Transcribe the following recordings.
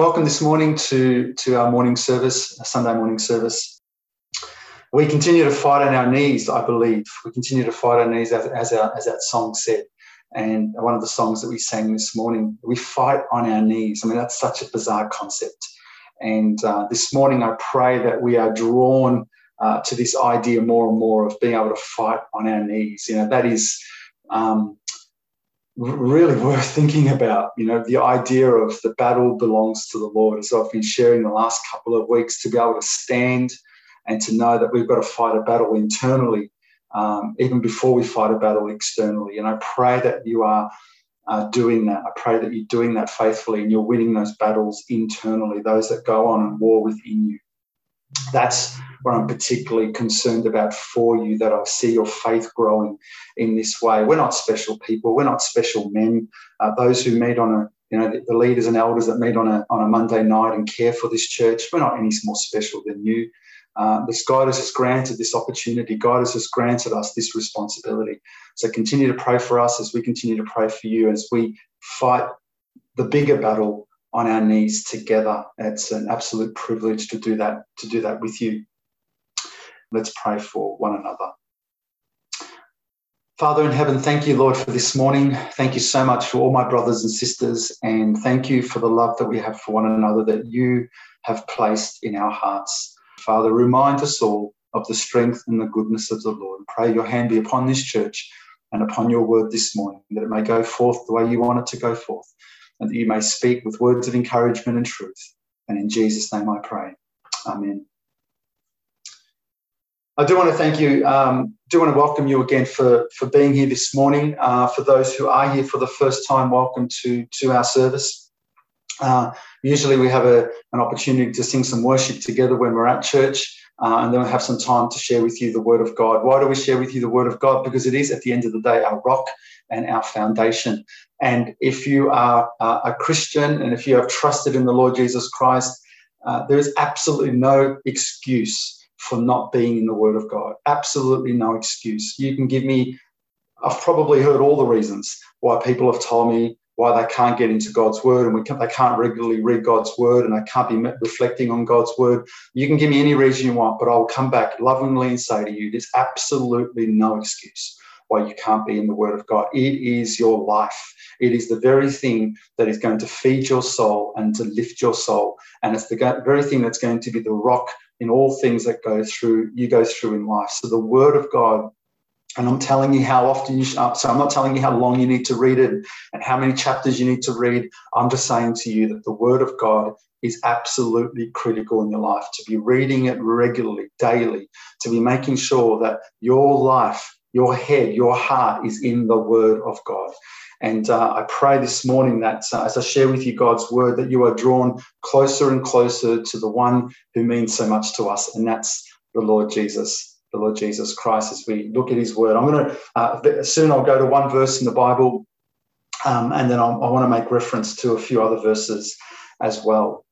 welcome this morning to, to our morning service, Sunday morning service. We continue to fight on our knees, I believe. We continue to fight on our knees, as, as, our, as that song said. And one of the songs that we sang this morning, we fight on our knees. I mean, that's such a bizarre concept. And uh, this morning, I pray that we are drawn uh, to this idea more and more of being able to fight on our knees. You know, that is um, really worth thinking about. You know, the idea of the battle belongs to the Lord, as I've been sharing the last couple of weeks, to be able to stand and to know that we've got to fight a battle internally, um, even before we fight a battle externally. And I pray that you are. Uh, doing that. I pray that you're doing that faithfully and you're winning those battles internally, those that go on and war within you. That's what I'm particularly concerned about for you, that I see your faith growing in this way. We're not special people. We're not special men. Uh, those who meet on a, you know, the, leaders and elders that meet on a, on a Monday night and care for this church, we're not any more special than you. Uh, this God has just granted this opportunity. God has granted us this responsibility. So continue to pray for us as we continue to pray for you as we fight the bigger battle on our knees together. It's an absolute privilege to do that, to do that with you. Let's pray for one another. Father in heaven, thank you, Lord, for this morning. Thank you so much for all my brothers and sisters. And thank you for the love that we have for one another that you have placed in our hearts. Father, remind us all of the strength and the goodness of the Lord. Pray your hand be upon this church and upon your word this morning, that it may go forth the way you want it to go forth, and that you may speak with words of encouragement and truth. And in Jesus' name I pray. Amen. I do want to thank you. Um, do want to welcome you again for for being here this morning. Uh, for those who are here for the first time, welcome to to our service. Uh, usually, we have a, an opportunity to sing some worship together when we're at church, uh, and then we have some time to share with you the Word of God. Why do we share with you the Word of God? Because it is, at the end of the day, our rock and our foundation. And if you are a Christian and if you have trusted in the Lord Jesus Christ, uh, there is absolutely no excuse for not being in the Word of God. Absolutely no excuse. You can give me, I've probably heard all the reasons why people have told me why they can't get into God's Word and we can, they can't regularly read God's Word and they can't be reflecting on God's Word. You can give me any reason you want, but I'll come back lovingly and say to you, there's absolutely no excuse why you can't be in the Word of God. It is your life. It is the very thing that is going to feed your soul and to lift your soul. And it's the very thing that's going to be the rock in all things that go through you go through in life. So the Word of God, and I'm telling you how often you. Uh, so I'm not telling you how long you need to read it and how many chapters you need to read. I'm just saying to you that the Word of God is absolutely critical in your life. To be reading it regularly, daily, to be making sure that your life, your head, your heart is in the Word of God. And uh, I pray this morning that uh, as I share with you God's word, that you are drawn closer and closer to the one who means so much to us, and that's the Lord Jesus, the Lord Jesus Christ, as we look at his word. I'm going to, uh, soon I'll go to one verse in the Bible, um, and then I'll, i want to make reference to a few other verses as well.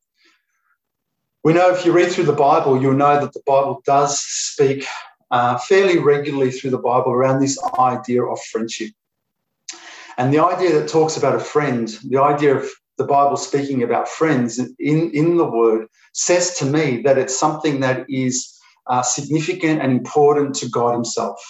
We know if you read through the Bible, you'll know that the Bible does speak uh, fairly regularly through the Bible around this idea of friendship. And the idea that talks about a friend, the idea of the Bible speaking about friends in, in the word says to me that it's something that is uh, significant and important to God Himself.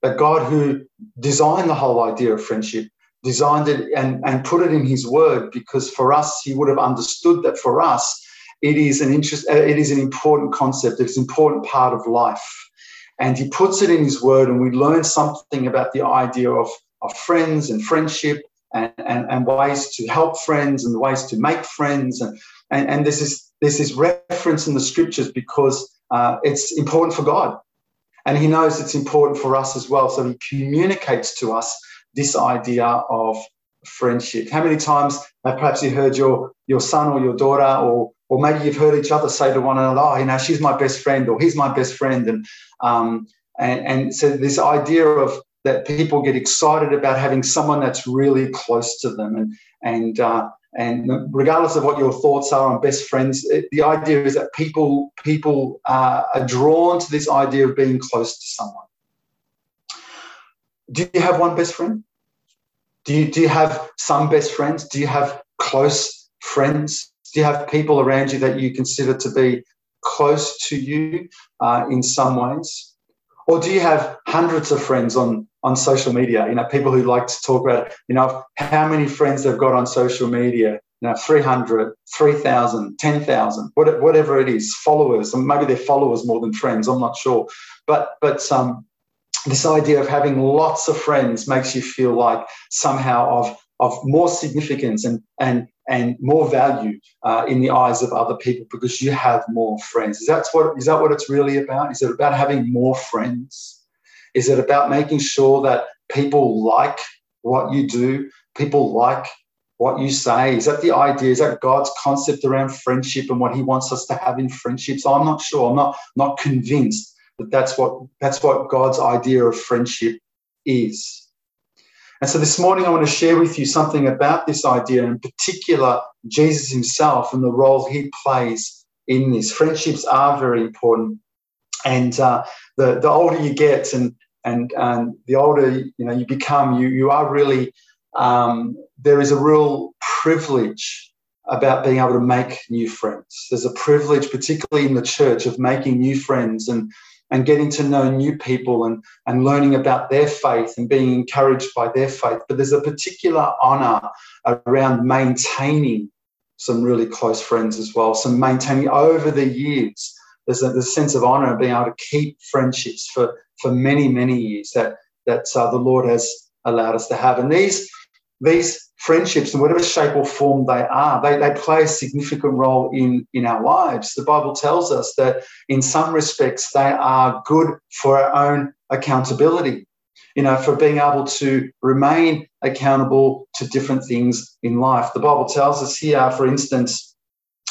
That God, who designed the whole idea of friendship, designed it and, and put it in His Word because for us, He would have understood that for us, it is an interest, uh, it is an important concept. It's an important part of life, and He puts it in His Word, and we learn something about the idea of of friends and friendship and, and, and ways to help friends and ways to make friends. And, and, and this is this is reference in the scriptures because uh, it's important for God. And he knows it's important for us as well. So he communicates to us this idea of friendship. How many times have perhaps you heard your, your son or your daughter, or, or maybe you've heard each other say to one another, oh, you know, she's my best friend or he's my best friend. And, um, and, and so this idea of that people get excited about having someone that's really close to them and and uh, and regardless of what your thoughts are on best friends it, the idea is that people people uh, are drawn to this idea of being close to someone. Do you have one best friend? Do you do you have some best friends? Do you have close friends Do you have people around you that you consider to be close to you uh, in some ways? Or do you have hundreds of friends on, on social media? You know, people who like to talk about, you know, how many friends they've got on social media, you know, 300, 3,000, 10,000, whatever it is, followers, and maybe they're followers more than friends, I'm not sure. But, but um, this idea of having lots of friends makes you feel like somehow of, of more significance and, and, and more value uh, in the eyes of other people because you have more friends. Is that what, is that what it's really about? Is it about having more friends? Is it about making sure that people like what you do? People like what you say? Is that the idea? Is that God's concept around friendship and what He wants us to have in friendships? I'm not sure. I'm not not convinced that that's what that's what God's idea of friendship is. And so this morning I want to share with you something about this idea, in particular Jesus Himself and the role He plays in this. Friendships are very important, and uh, the the older you get, and and and the older you know you become, you you are really um, there is a real privilege about being able to make new friends. There's a privilege, particularly in the church, of making new friends and, and getting to know new people and, and learning about their faith and being encouraged by their faith. But there's a particular honor around maintaining some really close friends as well, some maintaining over the years. There's a, there's a sense of honor of being able to keep friendships for, for many, many years that, that uh, the Lord has allowed us to have. And these these friendships, in whatever shape or form they are, they, they play a significant role in, in our lives. The Bible tells us that in some respects they are good for our own accountability, you know, for being able to remain accountable to different things in life. The Bible tells us here, for instance,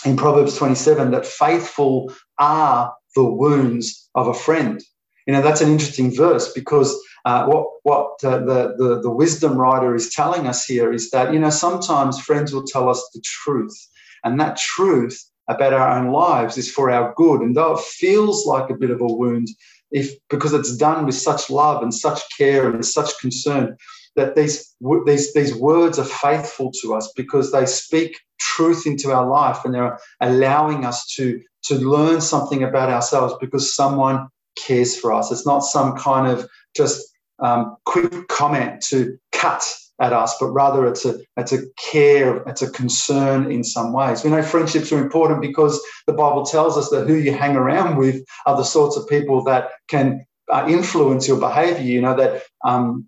in Proverbs 27, that faithful are the wounds of a friend. You know, that's an interesting verse because uh, what what uh, the, the the wisdom writer is telling us here is that you know sometimes friends will tell us the truth, and that truth about our own lives is for our good. And though it feels like a bit of a wound, if because it's done with such love and such care and such concern, that these these these words are faithful to us because they speak truth into our life and they're allowing us to to learn something about ourselves because someone cares for us. It's not some kind of just um, quick comment to cut at us, but rather it's a it's a care, it's a concern in some ways. We know friendships are important because the Bible tells us that who you hang around with are the sorts of people that can uh, influence your behavior. You know that um,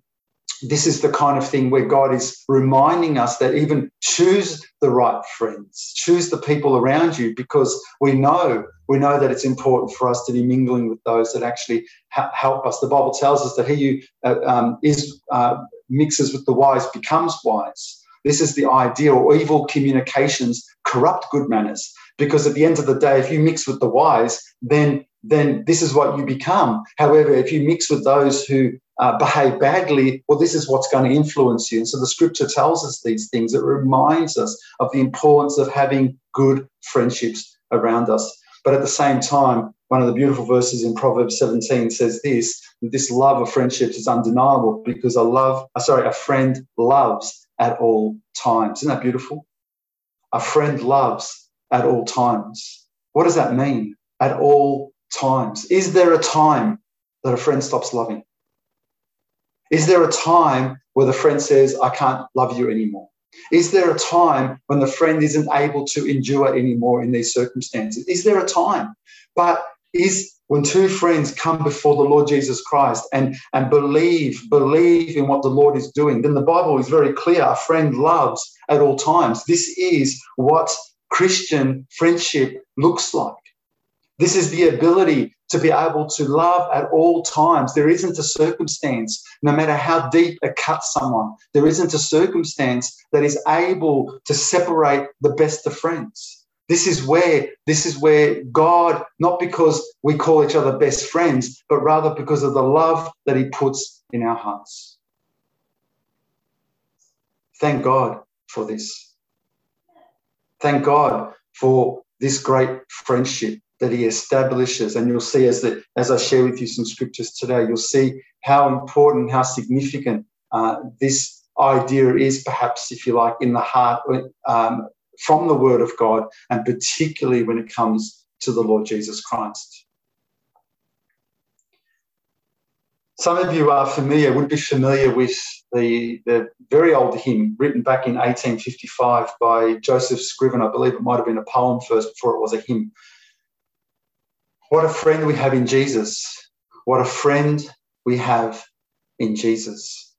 this is the kind of thing where God is reminding us that even choose the right friends, choose the people around you, because we know we know that it's important for us to be mingling with those that actually ha- help us. The Bible tells us that he who uh, um, is uh, mixes with the wise becomes wise. This is the ideal. Evil communications corrupt good manners, because at the end of the day, if you mix with the wise, then then this is what you become. However, if you mix with those who uh, behave badly, well, this is what's going to influence you. And so the scripture tells us these things. It reminds us of the importance of having good friendships around us. But at the same time, one of the beautiful verses in Proverbs 17 says this this love of friendships is undeniable because a love, uh, sorry, a friend loves at all times. Isn't that beautiful? A friend loves at all times. What does that mean? At all times. Is there a time that a friend stops loving? Is there a time where the friend says, I can't love you anymore? Is there a time when the friend isn't able to endure anymore in these circumstances? Is there a time? But is when two friends come before the Lord Jesus Christ and, and believe, believe in what the Lord is doing, then the Bible is very clear. A friend loves at all times. This is what Christian friendship looks like. This is the ability to be able to love at all times. There isn't a circumstance, no matter how deep it cuts someone, there isn't a circumstance that is able to separate the best of friends. This is where this is where God, not because we call each other best friends, but rather because of the love that He puts in our hearts. Thank God for this. Thank God for this great friendship that he establishes. And you'll see as the, as I share with you some scriptures today, you'll see how important, how significant uh, this idea is, perhaps, if you like, in the heart um, from the Word of God, and particularly when it comes to the Lord Jesus Christ. Some of you are familiar, would be familiar with the, the very old hymn written back in 1855 by Joseph Scriven. I believe it might have been a poem first before it was a hymn. What a friend we have in Jesus. What a friend we have in Jesus.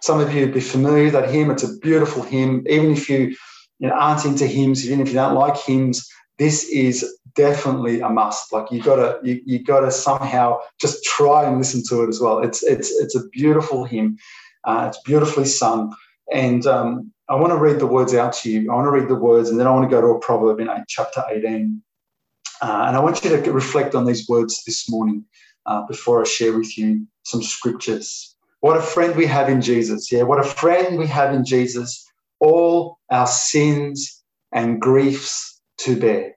Some of you would be familiar with that hymn. It's a beautiful hymn. Even if you, you know, aren't into hymns, even if you don't like hymns, this is definitely a must. Like you gotta you, you gotta somehow just try and listen to it as well. It's it's it's a beautiful hymn. Uh, it's beautifully sung, and um, I want to read the words out to you. I want to read the words, and then I want to go to a proverb in eight, chapter eighteen. Uh, and I want you to reflect on these words this morning uh, before I share with you some scriptures. What a friend we have in Jesus. Yeah, what a friend we have in Jesus. All our sins and griefs to bear.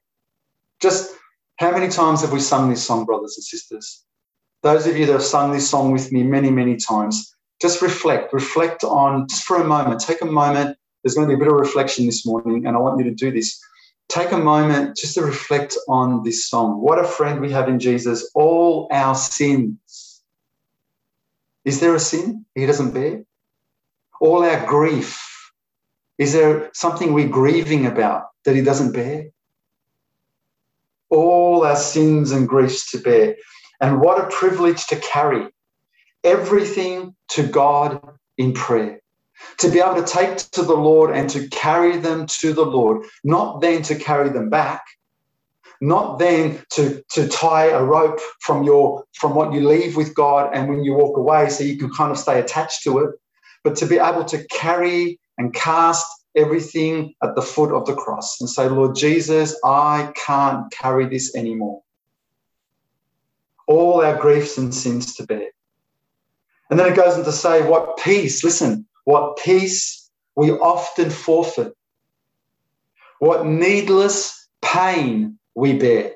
Just how many times have we sung this song, brothers and sisters? Those of you that have sung this song with me many, many times, just reflect, reflect on, just for a moment, take a moment. There's going to be a bit of reflection this morning, and I want you to do this. Take a moment just to reflect on this song. What a friend we have in Jesus, all our sins. Is there a sin he doesn't bear? All our grief. Is there something we're grieving about that he doesn't bear? all our sins and griefs to bear. And what a privilege to carry everything to God in prayer. To be able to take to the Lord and to carry them to the Lord, not then to carry them back, not then to, to tie a rope from your from what you leave with God and when you walk away so you can kind of stay attached to it, but to be able to carry and cast everything at the foot of the cross and say, Lord Jesus, I can't carry this anymore. All our griefs and sins to bear. And then it goes on to say, what peace, listen, what peace we often forfeit. What needless pain we bear.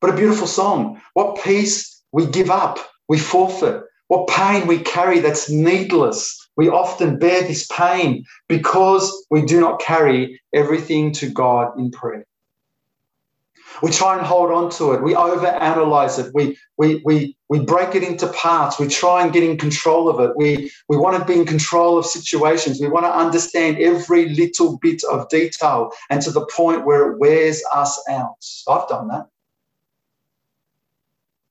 But a beautiful song. What peace we give up, we forfeit. What pain we carry that's needless we often bear this pain because we do not carry everything to God in prayer. We try and hold on to it. We overanalyze it. We, we, we, we break it into parts. We try and get in control of it. We, we want to be in control of situations. We want to understand every little bit of detail and to the point where it wears us out. I've done that.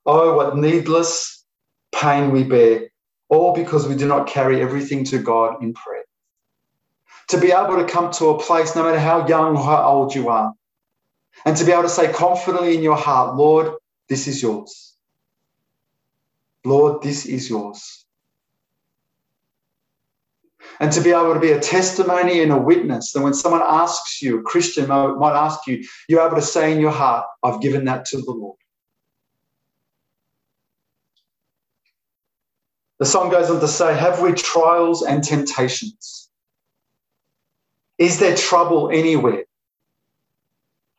Oh, what needless pain we bear all because we do not carry everything to God in prayer. To be able to come to a place, no matter how young or how old you are, and to be able to say confidently in your heart, Lord, this is yours. Lord, this is yours. And to be able to be a testimony and a witness that when someone asks you, a Christian might ask you, you're able to say in your heart, I've given that to the Lord. The song goes on to say, Have we trials and temptations? Is there trouble anywhere?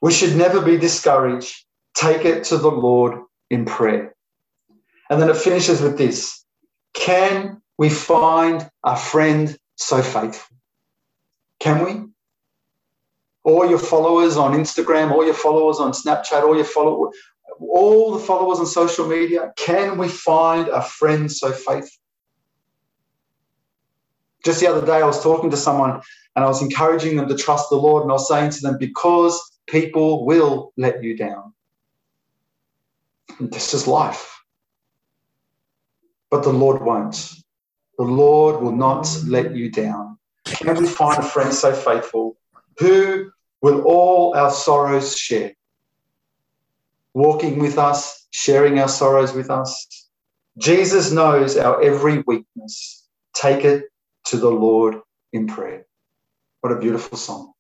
We should never be discouraged. Take it to the Lord in prayer. And then it finishes with this Can we find a friend so faithful? Can we? All your followers on Instagram, all your followers on Snapchat, all your followers, all the followers on social media, can we find a friend so faithful? Just the other day, I was talking to someone and I was encouraging them to trust the Lord, and I was saying to them, because people will let you down. This is life. But the Lord won't. The Lord will not let you down. Can we find a friend so faithful who will all our sorrows share? walking with us, sharing our sorrows with us. Jesus knows our every weakness. Take it to the Lord in prayer. What a beautiful song.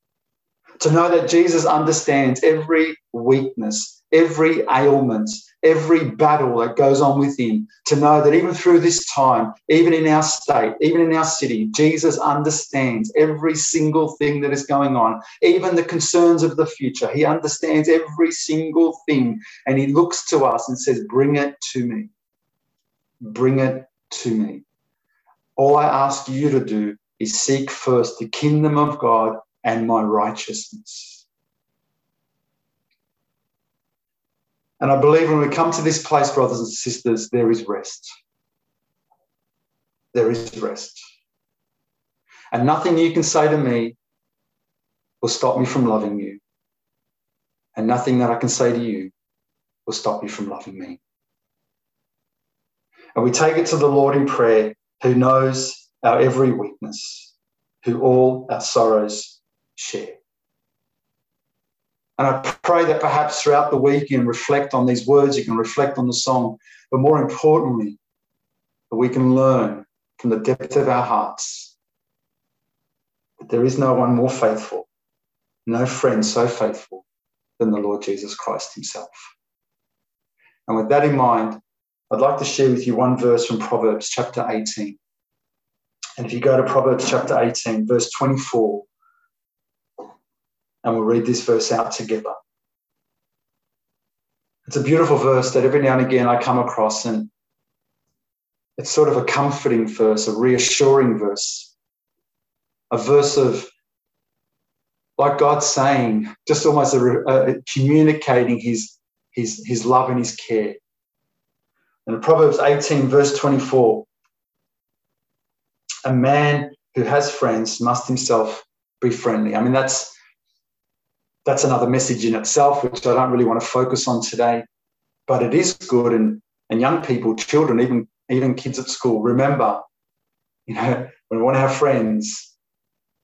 To know that Jesus understands every weakness, every ailment, every battle that goes on within, to know that even through this time, even in our state, even in our city, Jesus understands every single thing that is going on, even the concerns of the future. He understands every single thing and he looks to us and says, Bring it to me. Bring it to me. All I ask you to do is seek first the kingdom of God and my righteousness. And I believe when we come to this place, brothers and sisters, there is rest. There is rest. And nothing you can say to me will stop me from loving you. And nothing that I can say to you will stop you from loving me. And we take it to the Lord in prayer, who knows our every weakness, who all our sorrows share. And I pray that perhaps throughout the week you can reflect on these words, you can reflect on the song, but more importantly, that we can learn from the depth of our hearts that there is no one more faithful, no friend so faithful than the Lord Jesus Christ himself. And with that in mind, I'd like to share with you one verse from Proverbs chapter 18. And if you go to Proverbs chapter 18, verse 24, and we'll read this verse out together. It's a beautiful verse that every now and again I come across, and it's sort of a comforting verse, a reassuring verse, a verse of like God saying, just almost a, a, communicating his, his, his love and his care. And in Proverbs 18, verse 24, a man who has friends must himself be friendly. I mean, that's that's another message in itself, which I don't really want to focus on today. But it is good, and and young people, children, even even kids at school, remember, you know, when we want to have friends,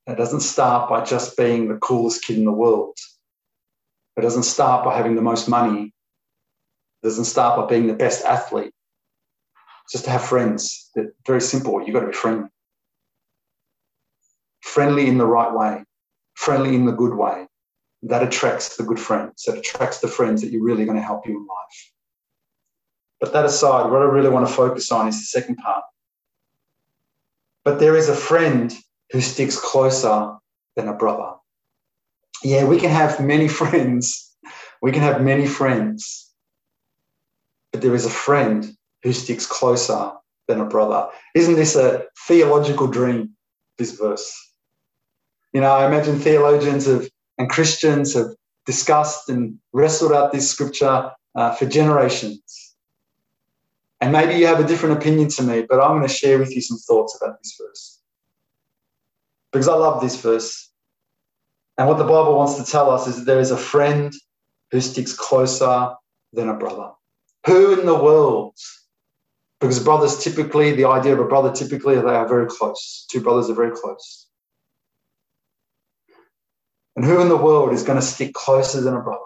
it doesn't start by just being the coolest kid in the world. It doesn't start by having the most money. It doesn't start by being the best athlete. It's just to have friends. They're very simple. You've got to be friendly. Friendly in the right way, friendly in the good way, that attracts the good friends, that attracts the friends that you're really going to help you in life. But that aside, what I really want to focus on is the second part. But there is a friend who sticks closer than a brother. Yeah, we can have many friends. We can have many friends. But there is a friend who sticks closer than a brother. Isn't this a theological dream, this verse? You know, I imagine theologians have and Christians have discussed and wrestled out this scripture uh, for generations. And maybe you have a different opinion to me, but I'm going to share with you some thoughts about this verse. Because I love this verse. And what the Bible wants to tell us is that there is a friend who sticks closer than a brother. Who in the world? Because brothers typically, the idea of a brother typically, they are very close. Two brothers are very close. And who in the world is going to stick closer than a brother?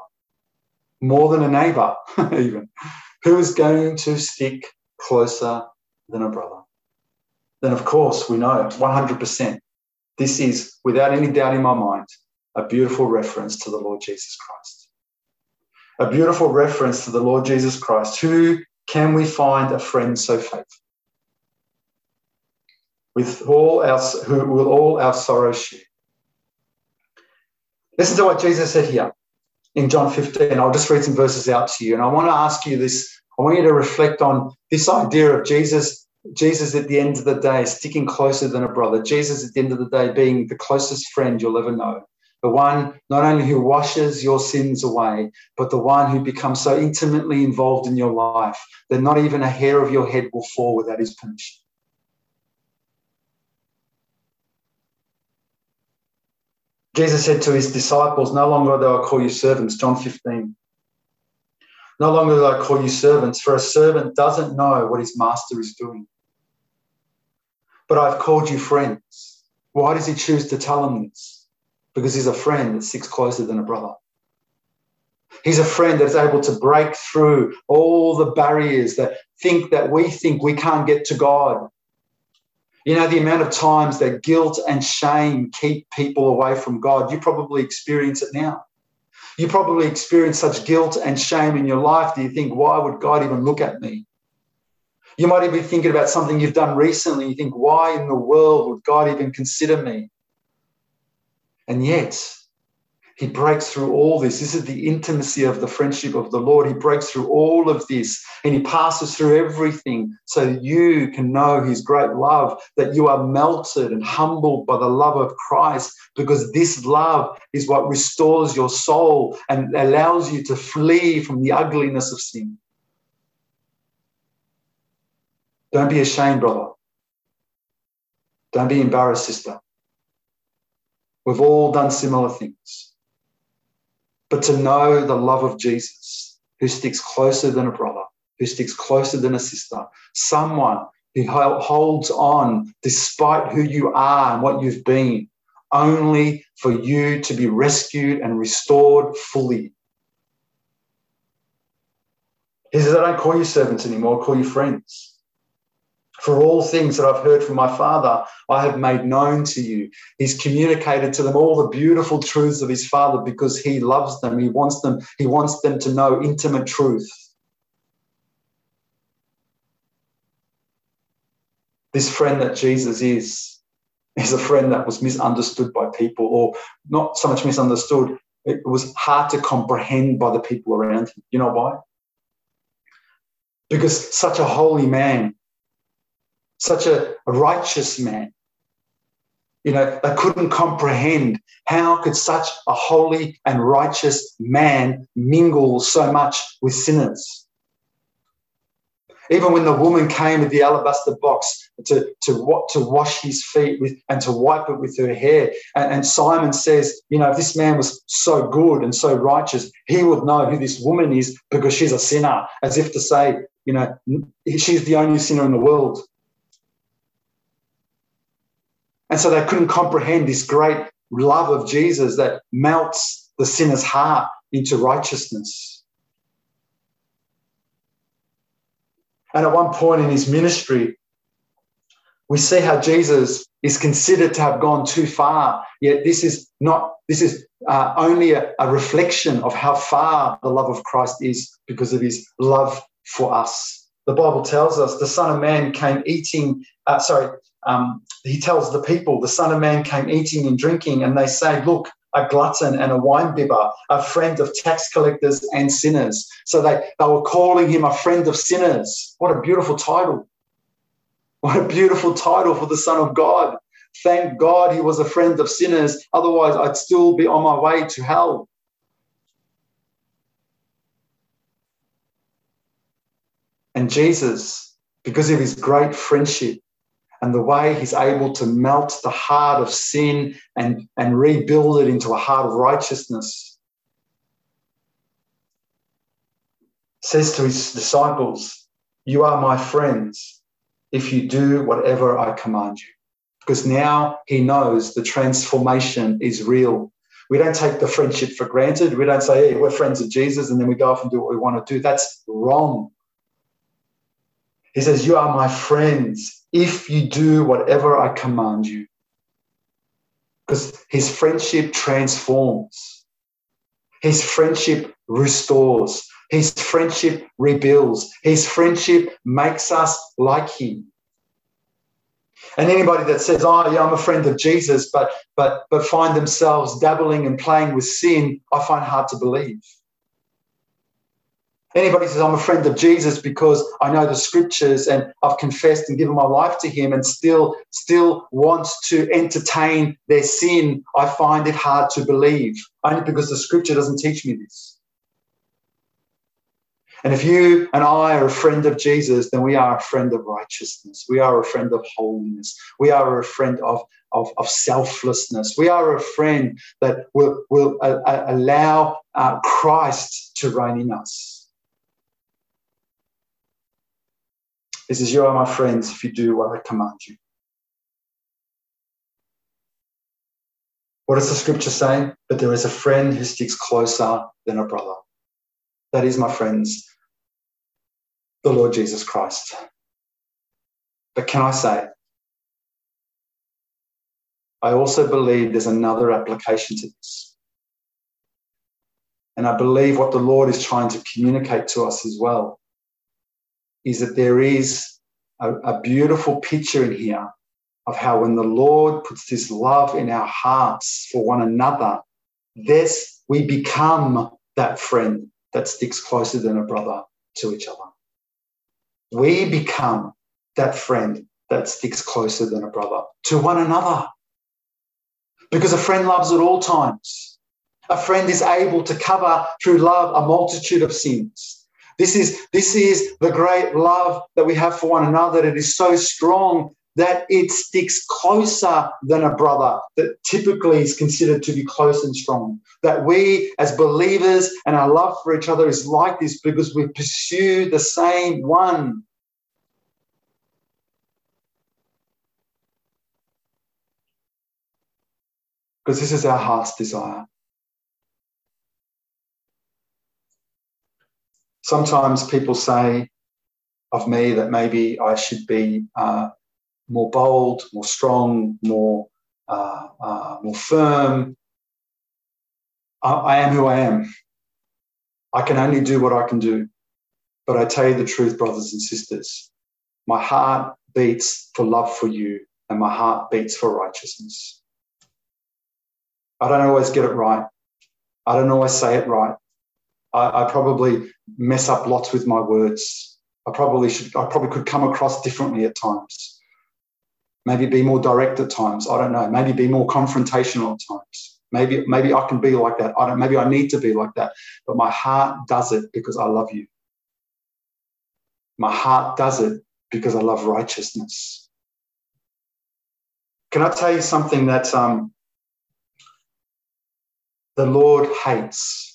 More than a neighbor, even. Who is going to stick closer than a brother? Then, of course, we know 100%. This is, without any doubt in my mind, a beautiful reference to the Lord Jesus Christ. A beautiful reference to the Lord Jesus Christ. Who can we find a friend so faithful? With all our, who will all our sorrows share Listen to what Jesus said here in John 15. I'll just read some verses out to you. And I want to ask you this. I want you to reflect on this idea of Jesus, Jesus at the end of the day, sticking closer than a brother. Jesus at the end of the day being the closest friend you'll ever know. The one not only who washes your sins away, but the one who becomes so intimately involved in your life that not even a hair of your head will fall without his permission. Jesus said to his disciples, No longer do I call you servants, John 15. No longer do I call you servants, for a servant doesn't know what his master is doing. But I've called you friends. Why does he choose to tell them this? Because he's a friend that sticks closer than a brother. He's a friend that's able to break through all the barriers that think that we think we can't get to God. You know, the amount of times that guilt and shame keep people away from God, you probably experience it now. You probably experience such guilt and shame in your life Do you think, why would God even look at me? You might even be thinking about something you've done recently. You think, why in the world would God even consider me? And yet, He breaks through all this. This is the intimacy of the friendship of the Lord. He breaks through all of this and he passes through everything so you can know his great love, that you are melted and humbled by the love of Christ, because this love is what restores your soul and allows you to flee from the ugliness of sin. Don't be ashamed, brother. Don't be embarrassed, sister. We've all done similar things but to know the love of Jesus, who sticks closer than a brother, who sticks closer than a sister, someone who holds on despite who you are and what you've been, only for you to be rescued and restored fully. He says, I don't call you servants anymore, I call you friends. For all things that I've heard from my Father, I have made known to you. He's communicated to them all the beautiful truths of his Father because he loves them. He wants them, he wants them to know intimate truth. This friend that Jesus is, is a friend that was misunderstood by people, or not so much misunderstood, it was hard to comprehend by the people around him. You know why? Because such a holy man such a, righteous man. You know, they couldn't comprehend how could such a holy and righteous man mingle so much with sinners. Even when the woman came with the alabaster box to, to, to wash his feet with and to wipe it with her hair, and, and Simon says, you know, if this man was so good and so righteous, he would know who this woman is because she's a sinner, as if to say, you know, she's the only sinner in the world. And so they couldn't comprehend this great love of Jesus that melts the sinner's heart into righteousness. And at one point in his ministry, we see how Jesus is considered to have gone too far. Yet this is not, this is uh, only a, a reflection of how far the love of Christ is because of his love for us. The Bible tells us the Son of Man came eating, uh, sorry, um, he tells the people, the Son of Man came eating and drinking, and they say, Look, a glutton and a winebibber, a friend of tax collectors and sinners. So they, they were calling him a friend of sinners. What a beautiful title. What a beautiful title for the Son of God. Thank God he was a friend of sinners. Otherwise, I'd still be on my way to hell. And Jesus, because of his great friendship, and the way he's able to melt the heart of sin and, and rebuild it into a heart of righteousness. Says to his disciples, You are my friends if you do whatever I command you. Because now he knows the transformation is real. We don't take the friendship for granted. We don't say, hey, we're friends of Jesus, and then we go off and do what we want to do. That's wrong. He says, You are my friends if you do whatever I command you. Because his friendship transforms, his friendship restores, his friendship rebuilds, his friendship makes us like him. And anybody that says, "Oh, yeah, I'm a friend of Jesus," but but but find themselves dabbling and playing with sin, I find hard to believe. Anybody says, I'm a friend of Jesus because I know the scriptures and I've confessed and given my life to him and still, still wants to entertain their sin, I find it hard to believe, only because the scripture doesn't teach me this. And if you and I are a friend of Jesus, then we are a friend of righteousness. We are a friend of holiness. We are a friend of, of, of selflessness. We are a friend that will, will uh, uh allow uh, Christ to reign in us. He says, You are my friends if you do what I command you. What does the scripture say? But there is a friend who sticks closer than a brother. That is, my friends, the Lord Jesus Christ. But can I say, I also believe there's another application to this. And I believe what the Lord is trying to communicate to us as well is that there is a, a beautiful picture in here of how when the Lord puts this love in our hearts for one another, this we become that friend that sticks closer than a brother to each other. We become that friend that sticks closer than a brother to one another. Because a friend loves at all times. A friend is able to cover through love a multitude of sins. This is, this is the great love that we have for one another. It is so strong that it sticks closer than a brother that typically is considered to be close and strong. That we, as believers, and our love for each other is like this because we pursue the same one. Because this is our heart's desire. Sometimes people say of me that maybe I should be. Uh, more bold, more strong, more uh, uh, more firm. I, I am who I am. I can only do what I can do. But I tell you the truth, brothers and sisters, my heart beats for love for you, and my heart beats for righteousness. I don't always get it right. I don't always say it right. I, I probably mess up lots with my words. I probably should. I probably could come across differently at times maybe be more direct at times. I don't know. Maybe be more confrontational at times. Maybe maybe I can be like that. I don't. Maybe I need to be like that. But my heart does it because I love you. My heart does it because I love righteousness. Can I tell you something that um, the Lord hates?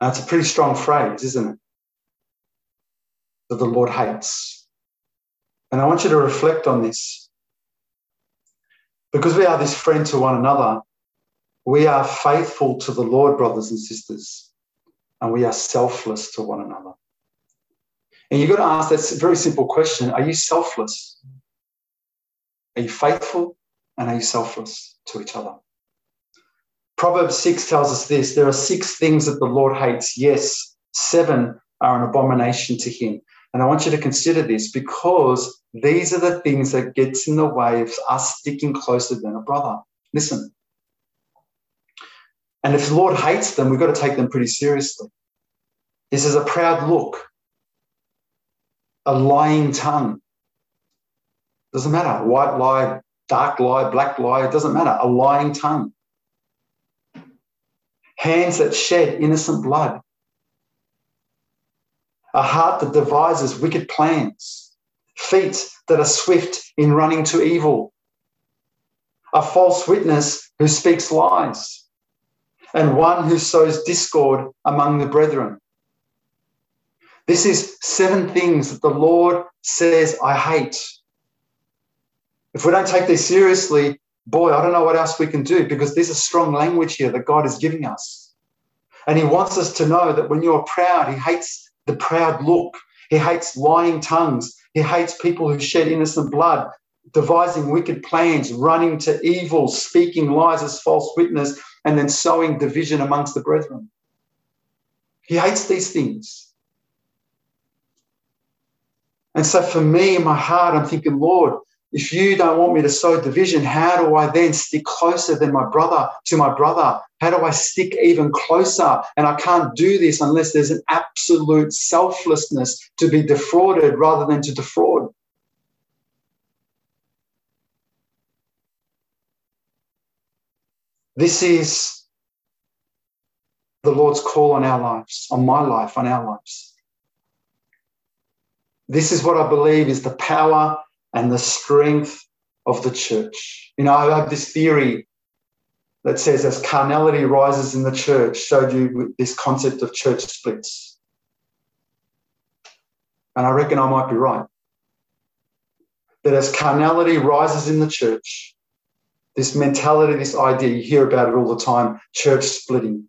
That's a pretty strong phrase, isn't it? That the Lord hates. And I want you to reflect on this. Because we are this friend to one another, we are faithful to the Lord, brothers and sisters, and we are selfless to one another. And you've got to ask that very simple question Are you selfless? Are you faithful? And are you selfless to each other? Proverbs 6 tells us this there are six things that the Lord hates. Yes, seven are an abomination to him. And I want you to consider this because these are the things that gets in the way of us sticking closer than a brother. Listen. And if the Lord hates them, we've got to take them pretty seriously. This is a proud look, a lying tongue. Doesn't matter. White lie, dark lie, black lie, it doesn't matter. A lying tongue. Hands that shed innocent blood a heart that devises wicked plans, feet that are swift in running to evil, a false witness who speaks lies, and one who sows discord among the brethren. This is seven things that the Lord says, I hate. If we don't take these seriously, boy, I don't know what else we can do because there's a strong language here that God is giving us. And He wants us to know that when you're proud, He hates the proud look. He hates lying tongues. He hates people who shed innocent blood, devising wicked plans, running to evil, speaking lies as false witness, and then sowing division amongst the brethren. He hates these things. And so for me in my heart, I'm thinking, Lord, if you don't want me to sow division, how do I then stick closer than my brother to my brother? How do I stick even closer? And I can't do this unless there's an absolute selflessness to be defrauded rather than to defraud. This is the Lord's call on our lives, on my life, on our lives. This is what I believe is the power and the strength of the church. You know, I have this theory that says as carnality rises in the church, showed you this concept of church splits. And I reckon I might be right. That as carnality rises in the church, this mentality, this idea, you hear about it all the time church splitting.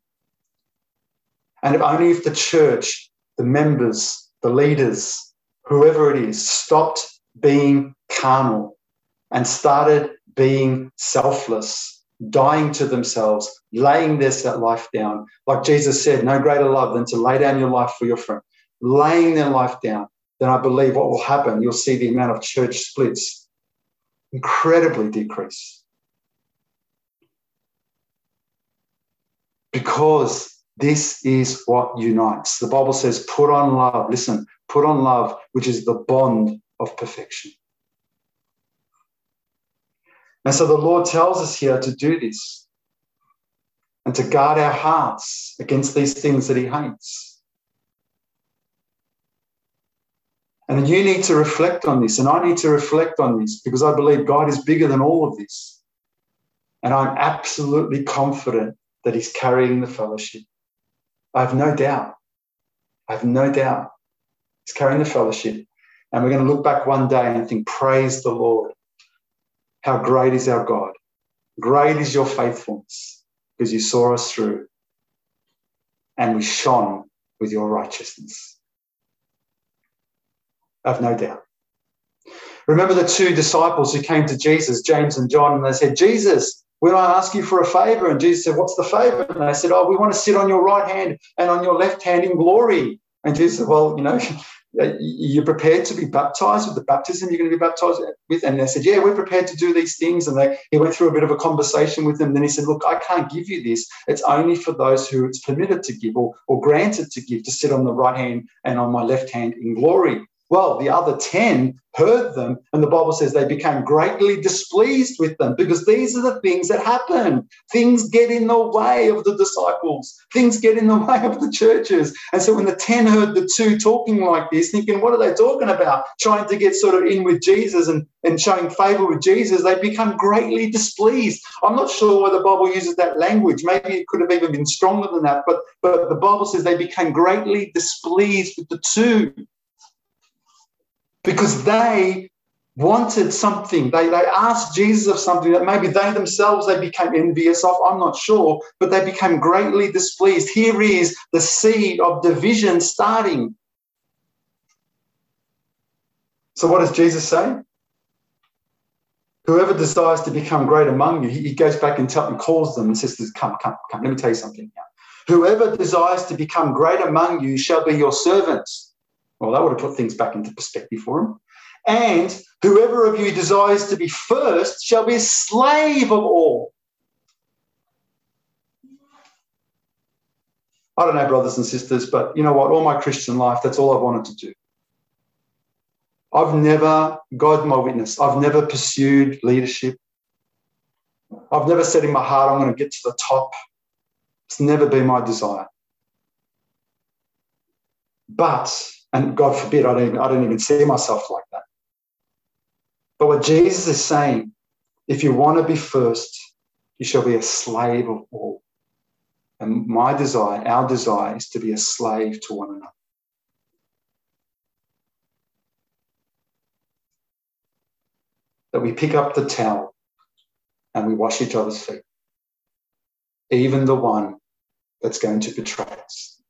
And if only if the church, the members, the leaders, whoever it is, stopped being carnal and started being selfless, dying to themselves, laying their life down. Like Jesus said, no greater love than to lay down your life for your friend, laying their life down. Then I believe what will happen, you'll see the amount of church splits incredibly decrease. because this is what unites. The Bible says, put on love. Listen, put on love, which is the bond of perfection. And so the Lord tells us here to do this and to guard our hearts against these things that He hates. And you need to reflect on this, and I need to reflect on this because I believe God is bigger than all of this. And I'm absolutely confident that He's carrying the fellowship. I have no doubt. I have no doubt. He's carrying the fellowship. And we're going to look back one day and think, Praise the Lord. How great is our God. Great is your faithfulness because you saw us through and we shone with your righteousness. I have no doubt. Remember the two disciples who came to Jesus, James and John, and they said, Jesus, we want to ask you for a favor. And Jesus said, What's the favor? And they said, Oh, we want to sit on your right hand and on your left hand in glory. And Jesus said, Well, you know, Uh, you're prepared to be baptized with the baptism you're going to be baptized with? And they said, Yeah, we're prepared to do these things. And they, he went through a bit of a conversation with them. Then he said, Look, I can't give you this. It's only for those who it's permitted to give or, or granted to give to sit on the right hand and on my left hand in glory. Well, the other 10 heard them, and the Bible says they became greatly displeased with them because these are the things that happen. Things get in the way of the disciples, things get in the way of the churches. And so when the 10 heard the two talking like this, thinking, what are they talking about? Trying to get sort of in with Jesus and, and showing favor with Jesus, they become greatly displeased. I'm not sure why the Bible uses that language. Maybe it could have even been stronger than that, but, but the Bible says they became greatly displeased with the two because they wanted something. They, they asked Jesus of something that maybe they themselves they became envious of. I'm not sure, but they became greatly displeased. Here is the seed of division starting. So what does Jesus say? Whoever desires to become great among you, he goes back and, tell, and calls them and says, Come, come, come. Let me tell you something. Whoever desires to become great among you shall be your servants. Well, that would have put things back into perspective for him. And whoever of you desires to be first shall be a slave of all. I don't know, brothers and sisters, but you know what? All my Christian life, that's all I've wanted to do. I've never, God, my witness, I've never pursued leadership. I've never said in my heart, I'm going to get to the top. It's never been my desire. But and God forbid, I don't, I don't even see myself like that. But what Jesus is saying, if you want to be first, you shall be a slave of all. And my desire, our desire, is to be a slave to one another. That we pick up the towel and we wash each other's feet, even the one that's going to betray us.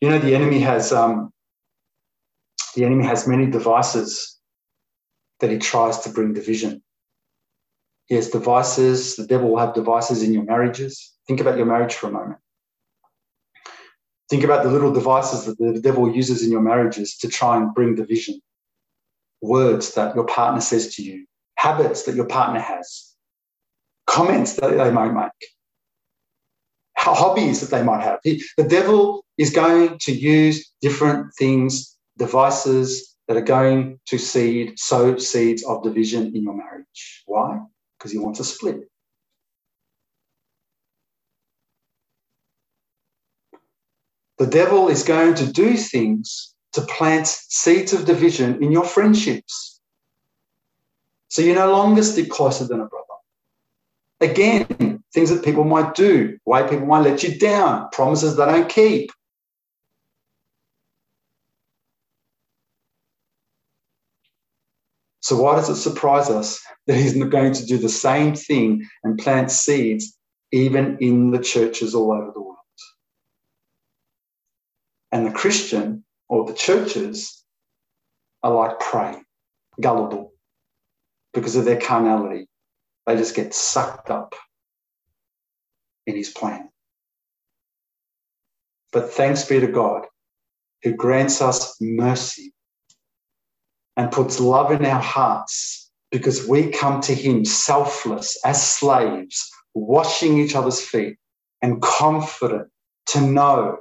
You know, the enemy has um, the enemy has many devices that he tries to bring division. He has devices. The devil will have devices in your marriages. Think about your marriage for a moment. Think about the little devices that the devil uses in your marriages to try and bring division. Words that your partner says to you, habits that your partner has, comments that they might make, hobbies that they might have. He, the devil is going to use different things, devices that are going to seed, sow seeds of division in your marriage. Why? Because he wants a split. The devil is going to do things to plant seeds of division in your friendships. So you no longer stick closer than a brother. Again, things that people might do, why people might let you down, promises they don't keep. So, why does it surprise us that he's not going to do the same thing and plant seeds even in the churches all over the world? And the Christian or the churches are like prey, gullible because of their carnality. They just get sucked up in his plan. But thanks be to God who grants us mercy and puts love in our hearts because we come to Him selfless as slaves, washing each other's feet and confident to know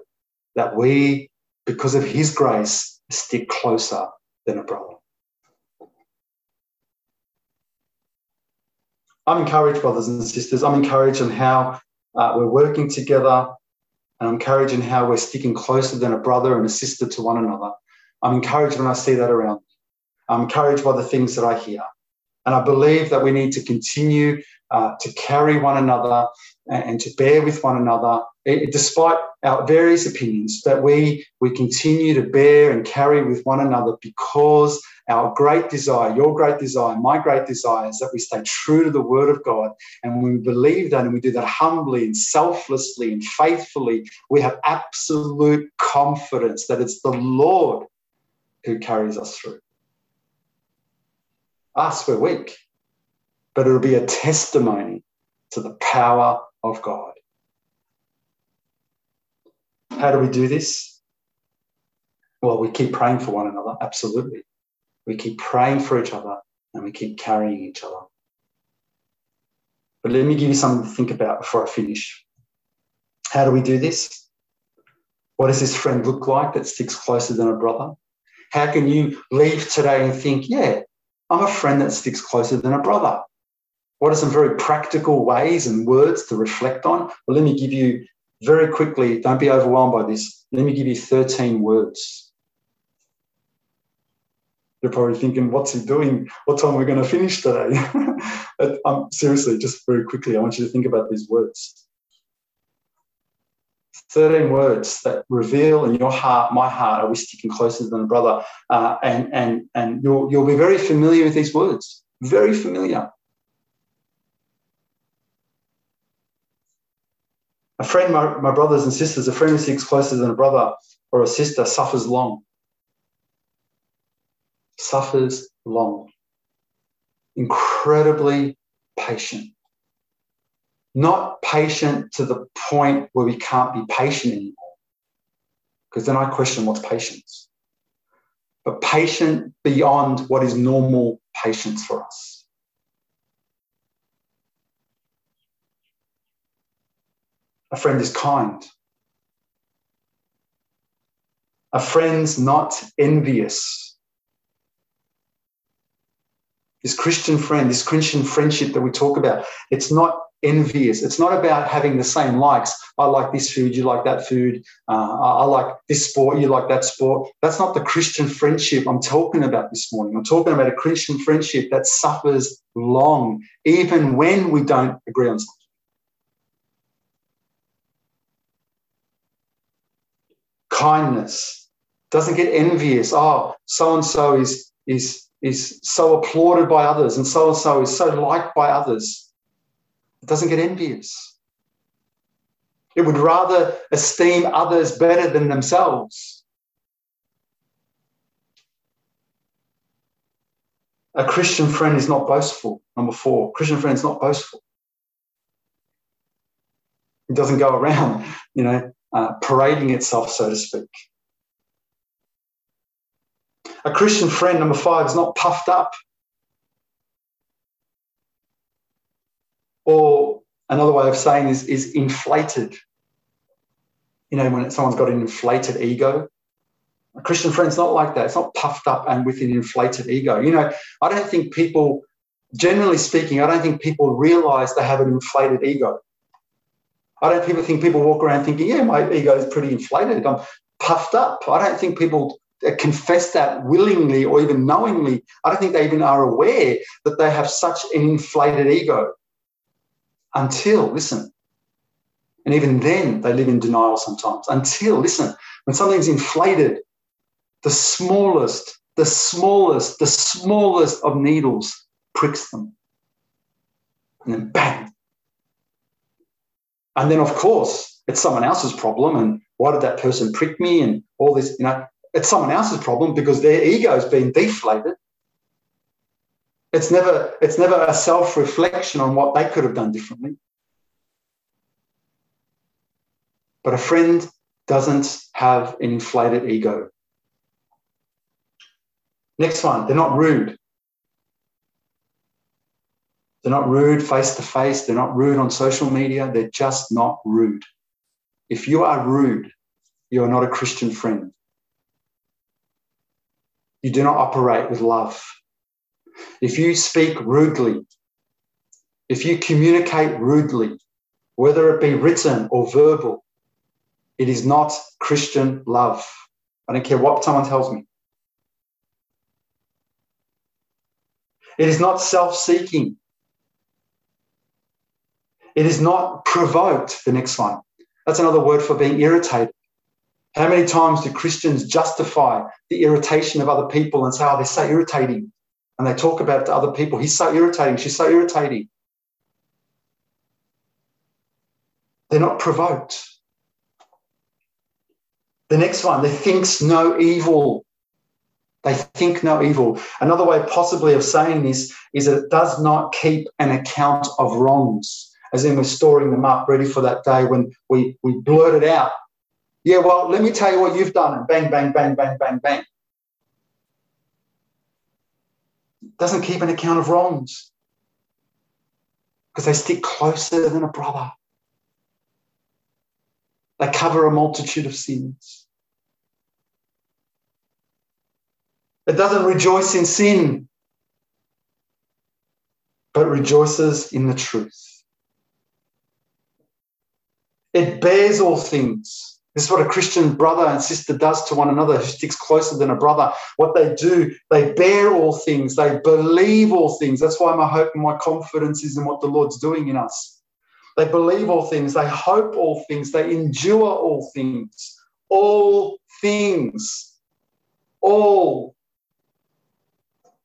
that we, because of His grace, stick closer than a brother. I'm encouraged, brothers and sisters. I'm encouraged in how uh, we're working together, and I'm encouraged in how we're sticking closer than a brother and a sister to one another. I'm encouraged when I see that around. I'm encouraged by the things that I hear. And I believe that we need to continue uh, to carry one another and, and, to bear with one another, it, despite our various opinions, that we, we continue to bear and carry with one another because our great desire, your great desire, my great desire is that we stay true to the word of God. And when we believe that and we do that humbly and selflessly and faithfully, we have absolute confidence that it's the Lord who carries us through. Us, we're weak, but it'll be a testimony to the power of God. How do we do this? Well, we keep praying for one another, absolutely. We keep praying for each other and we keep carrying each other. But let me give you something to think about before I finish. How do we do this? What does this friend look like that sticks closer than a brother? How can you leave today and think, yeah, I'm a friend that sticks closer than a brother? What are some very practical ways and words to reflect on? Well, let me give you very quickly, don't be overwhelmed by this. Let me give you 13 words. You're probably thinking, what's he doing? What time are we going to finish today? But um, seriously, just very quickly, I want you to think about these words. 13 words that reveal in your heart, my heart, are we sticking closer than a brother? Uh, and and, and you'll, you'll be very familiar with these words, very familiar. A friend, my, my brothers and sisters, a friend who sticks closer than a brother or a sister suffers long. Suffers long. Incredibly patient not patient to the point where we can't be patient anymore. Because then I question what's patience. But patient beyond what is normal patience for us. A friend is kind. A friend's not envious. This Christian friend, this Christian friendship that we talk about, it's not envious. It's not about having the same likes. I like this food, you like that food. Uh, I like this sport, you like that sport. That's not the Christian friendship I'm talking about this morning. I'm talking about a Christian friendship that suffers long, even when we don't agree on something. Kindness doesn't get envious. Oh, so and so is is is so applauded by others, and so and so is so liked by others. It doesn't get envious. It would rather esteem others better than themselves. A Christian friend is not boastful. Number four, Christian friend is not boastful. It doesn't go around, you know, uh, parading itself, so to speak. A Christian friend, number five, is not puffed up. Or another way of saying is, is inflated. You know, when someone's got an inflated ego. A Christian friend's not like that. It's not puffed up and with an inflated ego. You know, I don't think people, generally speaking, I don't think people realize they have an inflated ego. I don't people think people walk around thinking, yeah, my ego is pretty inflated. I'm puffed up. I don't think people Uh, confess that willingly or even knowingly. I don't think they even are aware that they have such an inflated ego until, listen, and even then they live in denial sometimes, until, listen, when something's inflated, the smallest, the smallest, the smallest of needles pricks them. And then bang. And then, of course, it's someone else's problem. And why did that person prick me? And all this, you know, it's someone else's problem because their ego's been deflated. It's never, it's never a self-reflection on what they could have done differently. But a friend doesn't have an inflated ego. Next one, they're not rude. They're not rude face to face. They're not rude on social media. They're just not rude. If you are rude, you are not a Christian friend. You do not operate with love. If you speak rudely, if you communicate rudely, whether it be written or verbal, it is not Christian love. I don't care what someone tells me. It is not self seeking. It is not provoked, the next one. That's another word for being irritated. How many times do Christians justify the irritation of other people and say, oh, they're so irritating? And they talk about it to other people. He's so irritating. She's so irritating. They're not provoked. The next one, they thinks no evil. They think no evil. Another way, possibly, of saying this is that it does not keep an account of wrongs, as in we're storing them up, ready for that day when we, we blurt it out. Yeah, well, let me tell you what you've done, and bang, bang, bang, bang, bang, bang. Doesn't keep an account of wrongs because they stick closer than a brother. They cover a multitude of sins. It doesn't rejoice in sin, but rejoices in the truth. It bears all things. This is what a Christian brother and sister does to one another who sticks closer than a brother. What they do, they bear all things, they believe all things. That's why my hope and my confidence is in what the Lord's doing in us. They believe all things, they hope all things, they endure all things. All things. All.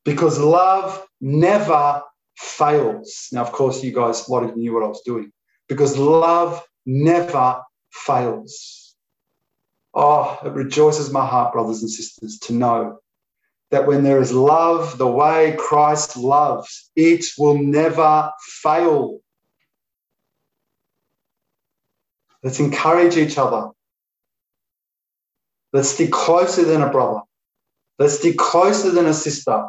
Because love never fails. Now, of course, you guys, a lot of you knew what I was doing. Because love never fails. Oh, it rejoices my heart, brothers and sisters, to know that when there is love the way Christ loves, it will never fail. Let's encourage each other. Let's stick closer than a brother. Let's stick closer than a sister.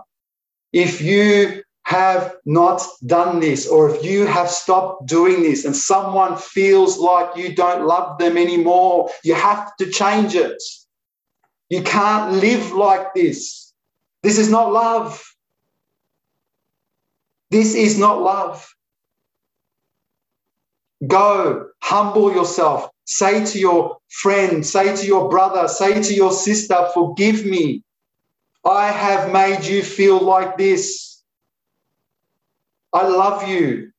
If you have not done this, or if you have stopped doing this and someone feels like you don't love them anymore, you have to change it. You can't live like this. This is not love. This is not love. Go, humble yourself. Say to your friend, say to your brother, say to your sister, forgive me. I have made you feel like this. I love you.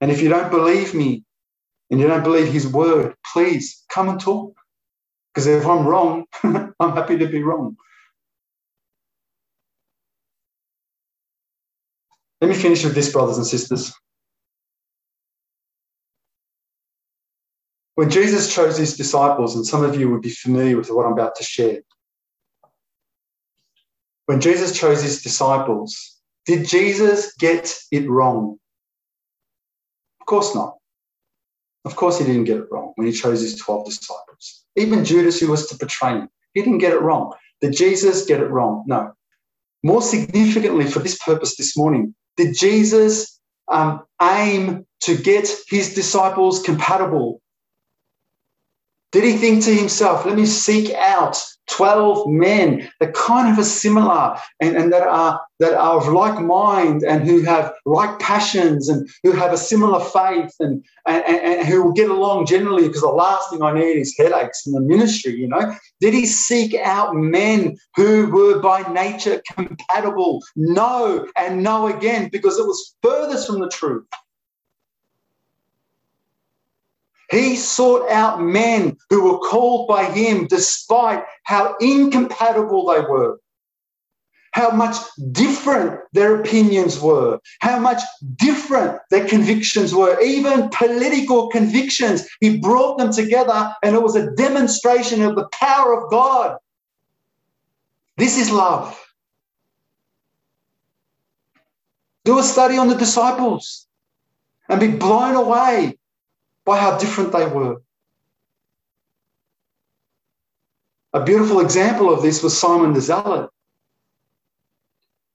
And if you don't believe me and you don't believe his word, please come and talk. Because if I'm wrong, I'm happy to be wrong. Let me finish with this, brothers and sisters. When Jesus chose his disciples, and some of you would be familiar with what I'm about to share, when Jesus chose his disciples, did Jesus get it wrong? Of course not. Of course, he didn't get it wrong when he chose his 12 disciples. Even Judas, who was to betray him, he didn't get it wrong. Did Jesus get it wrong? No. More significantly, for this purpose this morning, did Jesus um, aim to get his disciples compatible? Did he think to himself, let me seek out 12 men that kind of are similar and, and that are that are of like mind and who have like passions and who have a similar faith and, and, and who will get along generally because the last thing I need is headaches in the ministry, you know. Did he seek out men who were by nature compatible? No, and no again, because it was furthest from the truth. He sought out men who were called by him despite how incompatible they were, how much different their opinions were, how much different their convictions were, even political convictions. He brought them together and it was a demonstration of the power of God. This is love. Do a study on the disciples and be blown away by how different they were. A beautiful example of this was Simon the Zealot.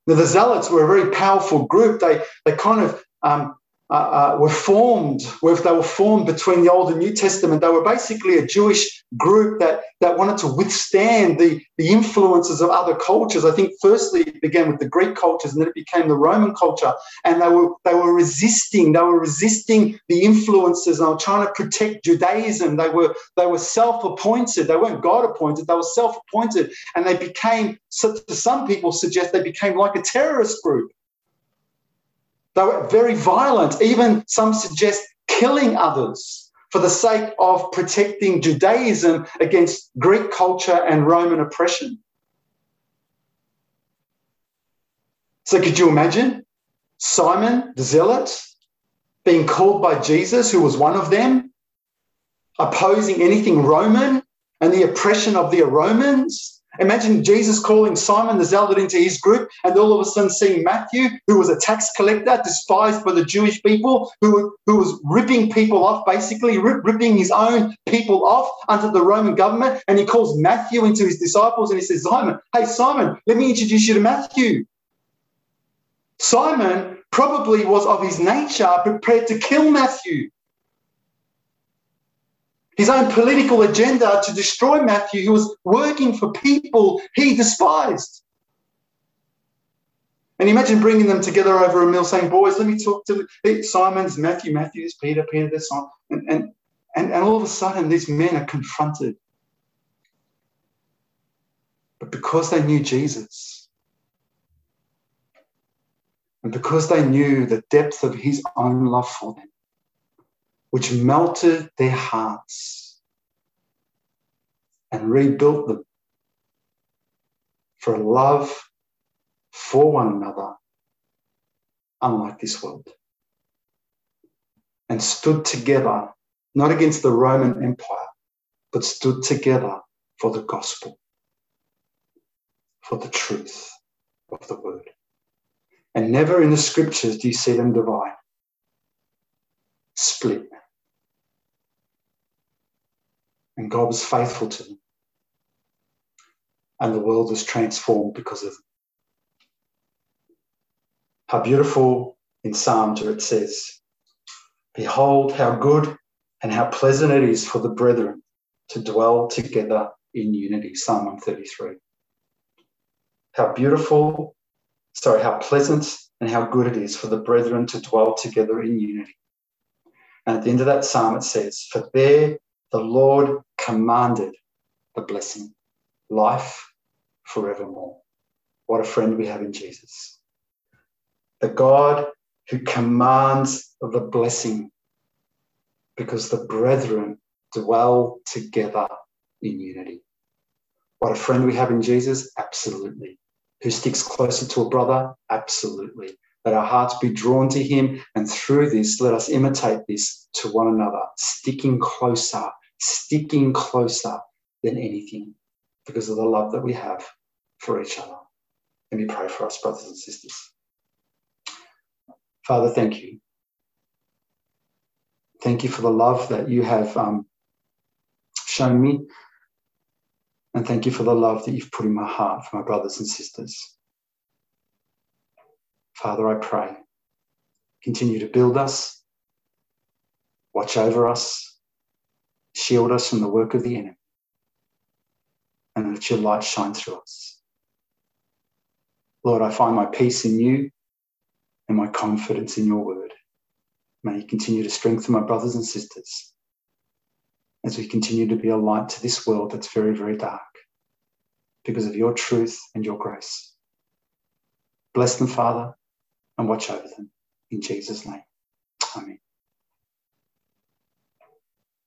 Now, the Zealots were a very powerful group. They, they kind of um, uh, uh, were formed, they were formed between the Old and New Testament. They were basically a Jewish group that, that wanted to withstand the, the influences of other cultures. I think firstly it began with the Greek cultures and then it became the Roman culture. And they were they were resisting, they were resisting the influences and they were trying to protect Judaism. They were they were self-appointed, they weren't God appointed, they were self-appointed, and they became, to some people suggest they became like a terrorist group. They were very violent, even some suggest killing others for the sake of protecting Judaism against Greek culture and Roman oppression. So, could you imagine Simon the Zealot being called by Jesus, who was one of them, opposing anything Roman and the oppression of the Romans? Imagine Jesus calling Simon the Zealot into his group and all of a sudden seeing Matthew, who was a tax collector, despised by the Jewish people, who, who was ripping people off, basically rip, ripping his own people off under the Roman government. And he calls Matthew into his disciples and he says, Simon, hey, Simon, let me introduce you to Matthew. Simon probably was of his nature prepared to kill Matthew his own political agenda to destroy Matthew, who was working for people he despised. And imagine bringing them together over a meal, saying, Boys, let me talk to Simon's Matthew, Matthew's Peter, Peter, this. And, and, and, and all of a sudden, these men are confronted. But because they knew Jesus, and because they knew the depth of his own love for them, which melted their hearts and rebuilt them for love for one another, unlike this world, and stood together, not against the Roman Empire, but stood together for the gospel, for the truth of the word. And never in the scriptures do you see them divide, split, and God was faithful to them. And the world was transformed because of them. How beautiful in Psalms it says, Behold, how good and how pleasant it is for the brethren to dwell together in unity. Psalm 133. How beautiful, sorry, how pleasant and how good it is for the brethren to dwell together in unity. And at the end of that psalm, it says, For there the Lord commanded the blessing, life forevermore. What a friend we have in Jesus. The God who commands the blessing because the brethren dwell together in unity. What a friend we have in Jesus? Absolutely. Who sticks closer to a brother? Absolutely. Let our hearts be drawn to him, and through this, let us imitate this to one another, sticking closer sticking closer than anything because of the love that we have for each other. Let me pray for us, brothers and sisters. Father, thank you. Thank you for the love that you have um, shown me. And thank you for the love that you've put in my heart for my brothers and sisters. Father, I pray, continue to build us, watch over us, Shield us from the work of the enemy. And let your light shine through us. Lord, I find my peace in you and my confidence in your word. May you continue to strengthen my brothers and sisters as we continue to be a light to this world that's very, very dark because of your truth and your grace. Bless them, Father, and watch over them. In Jesus' name. Amen.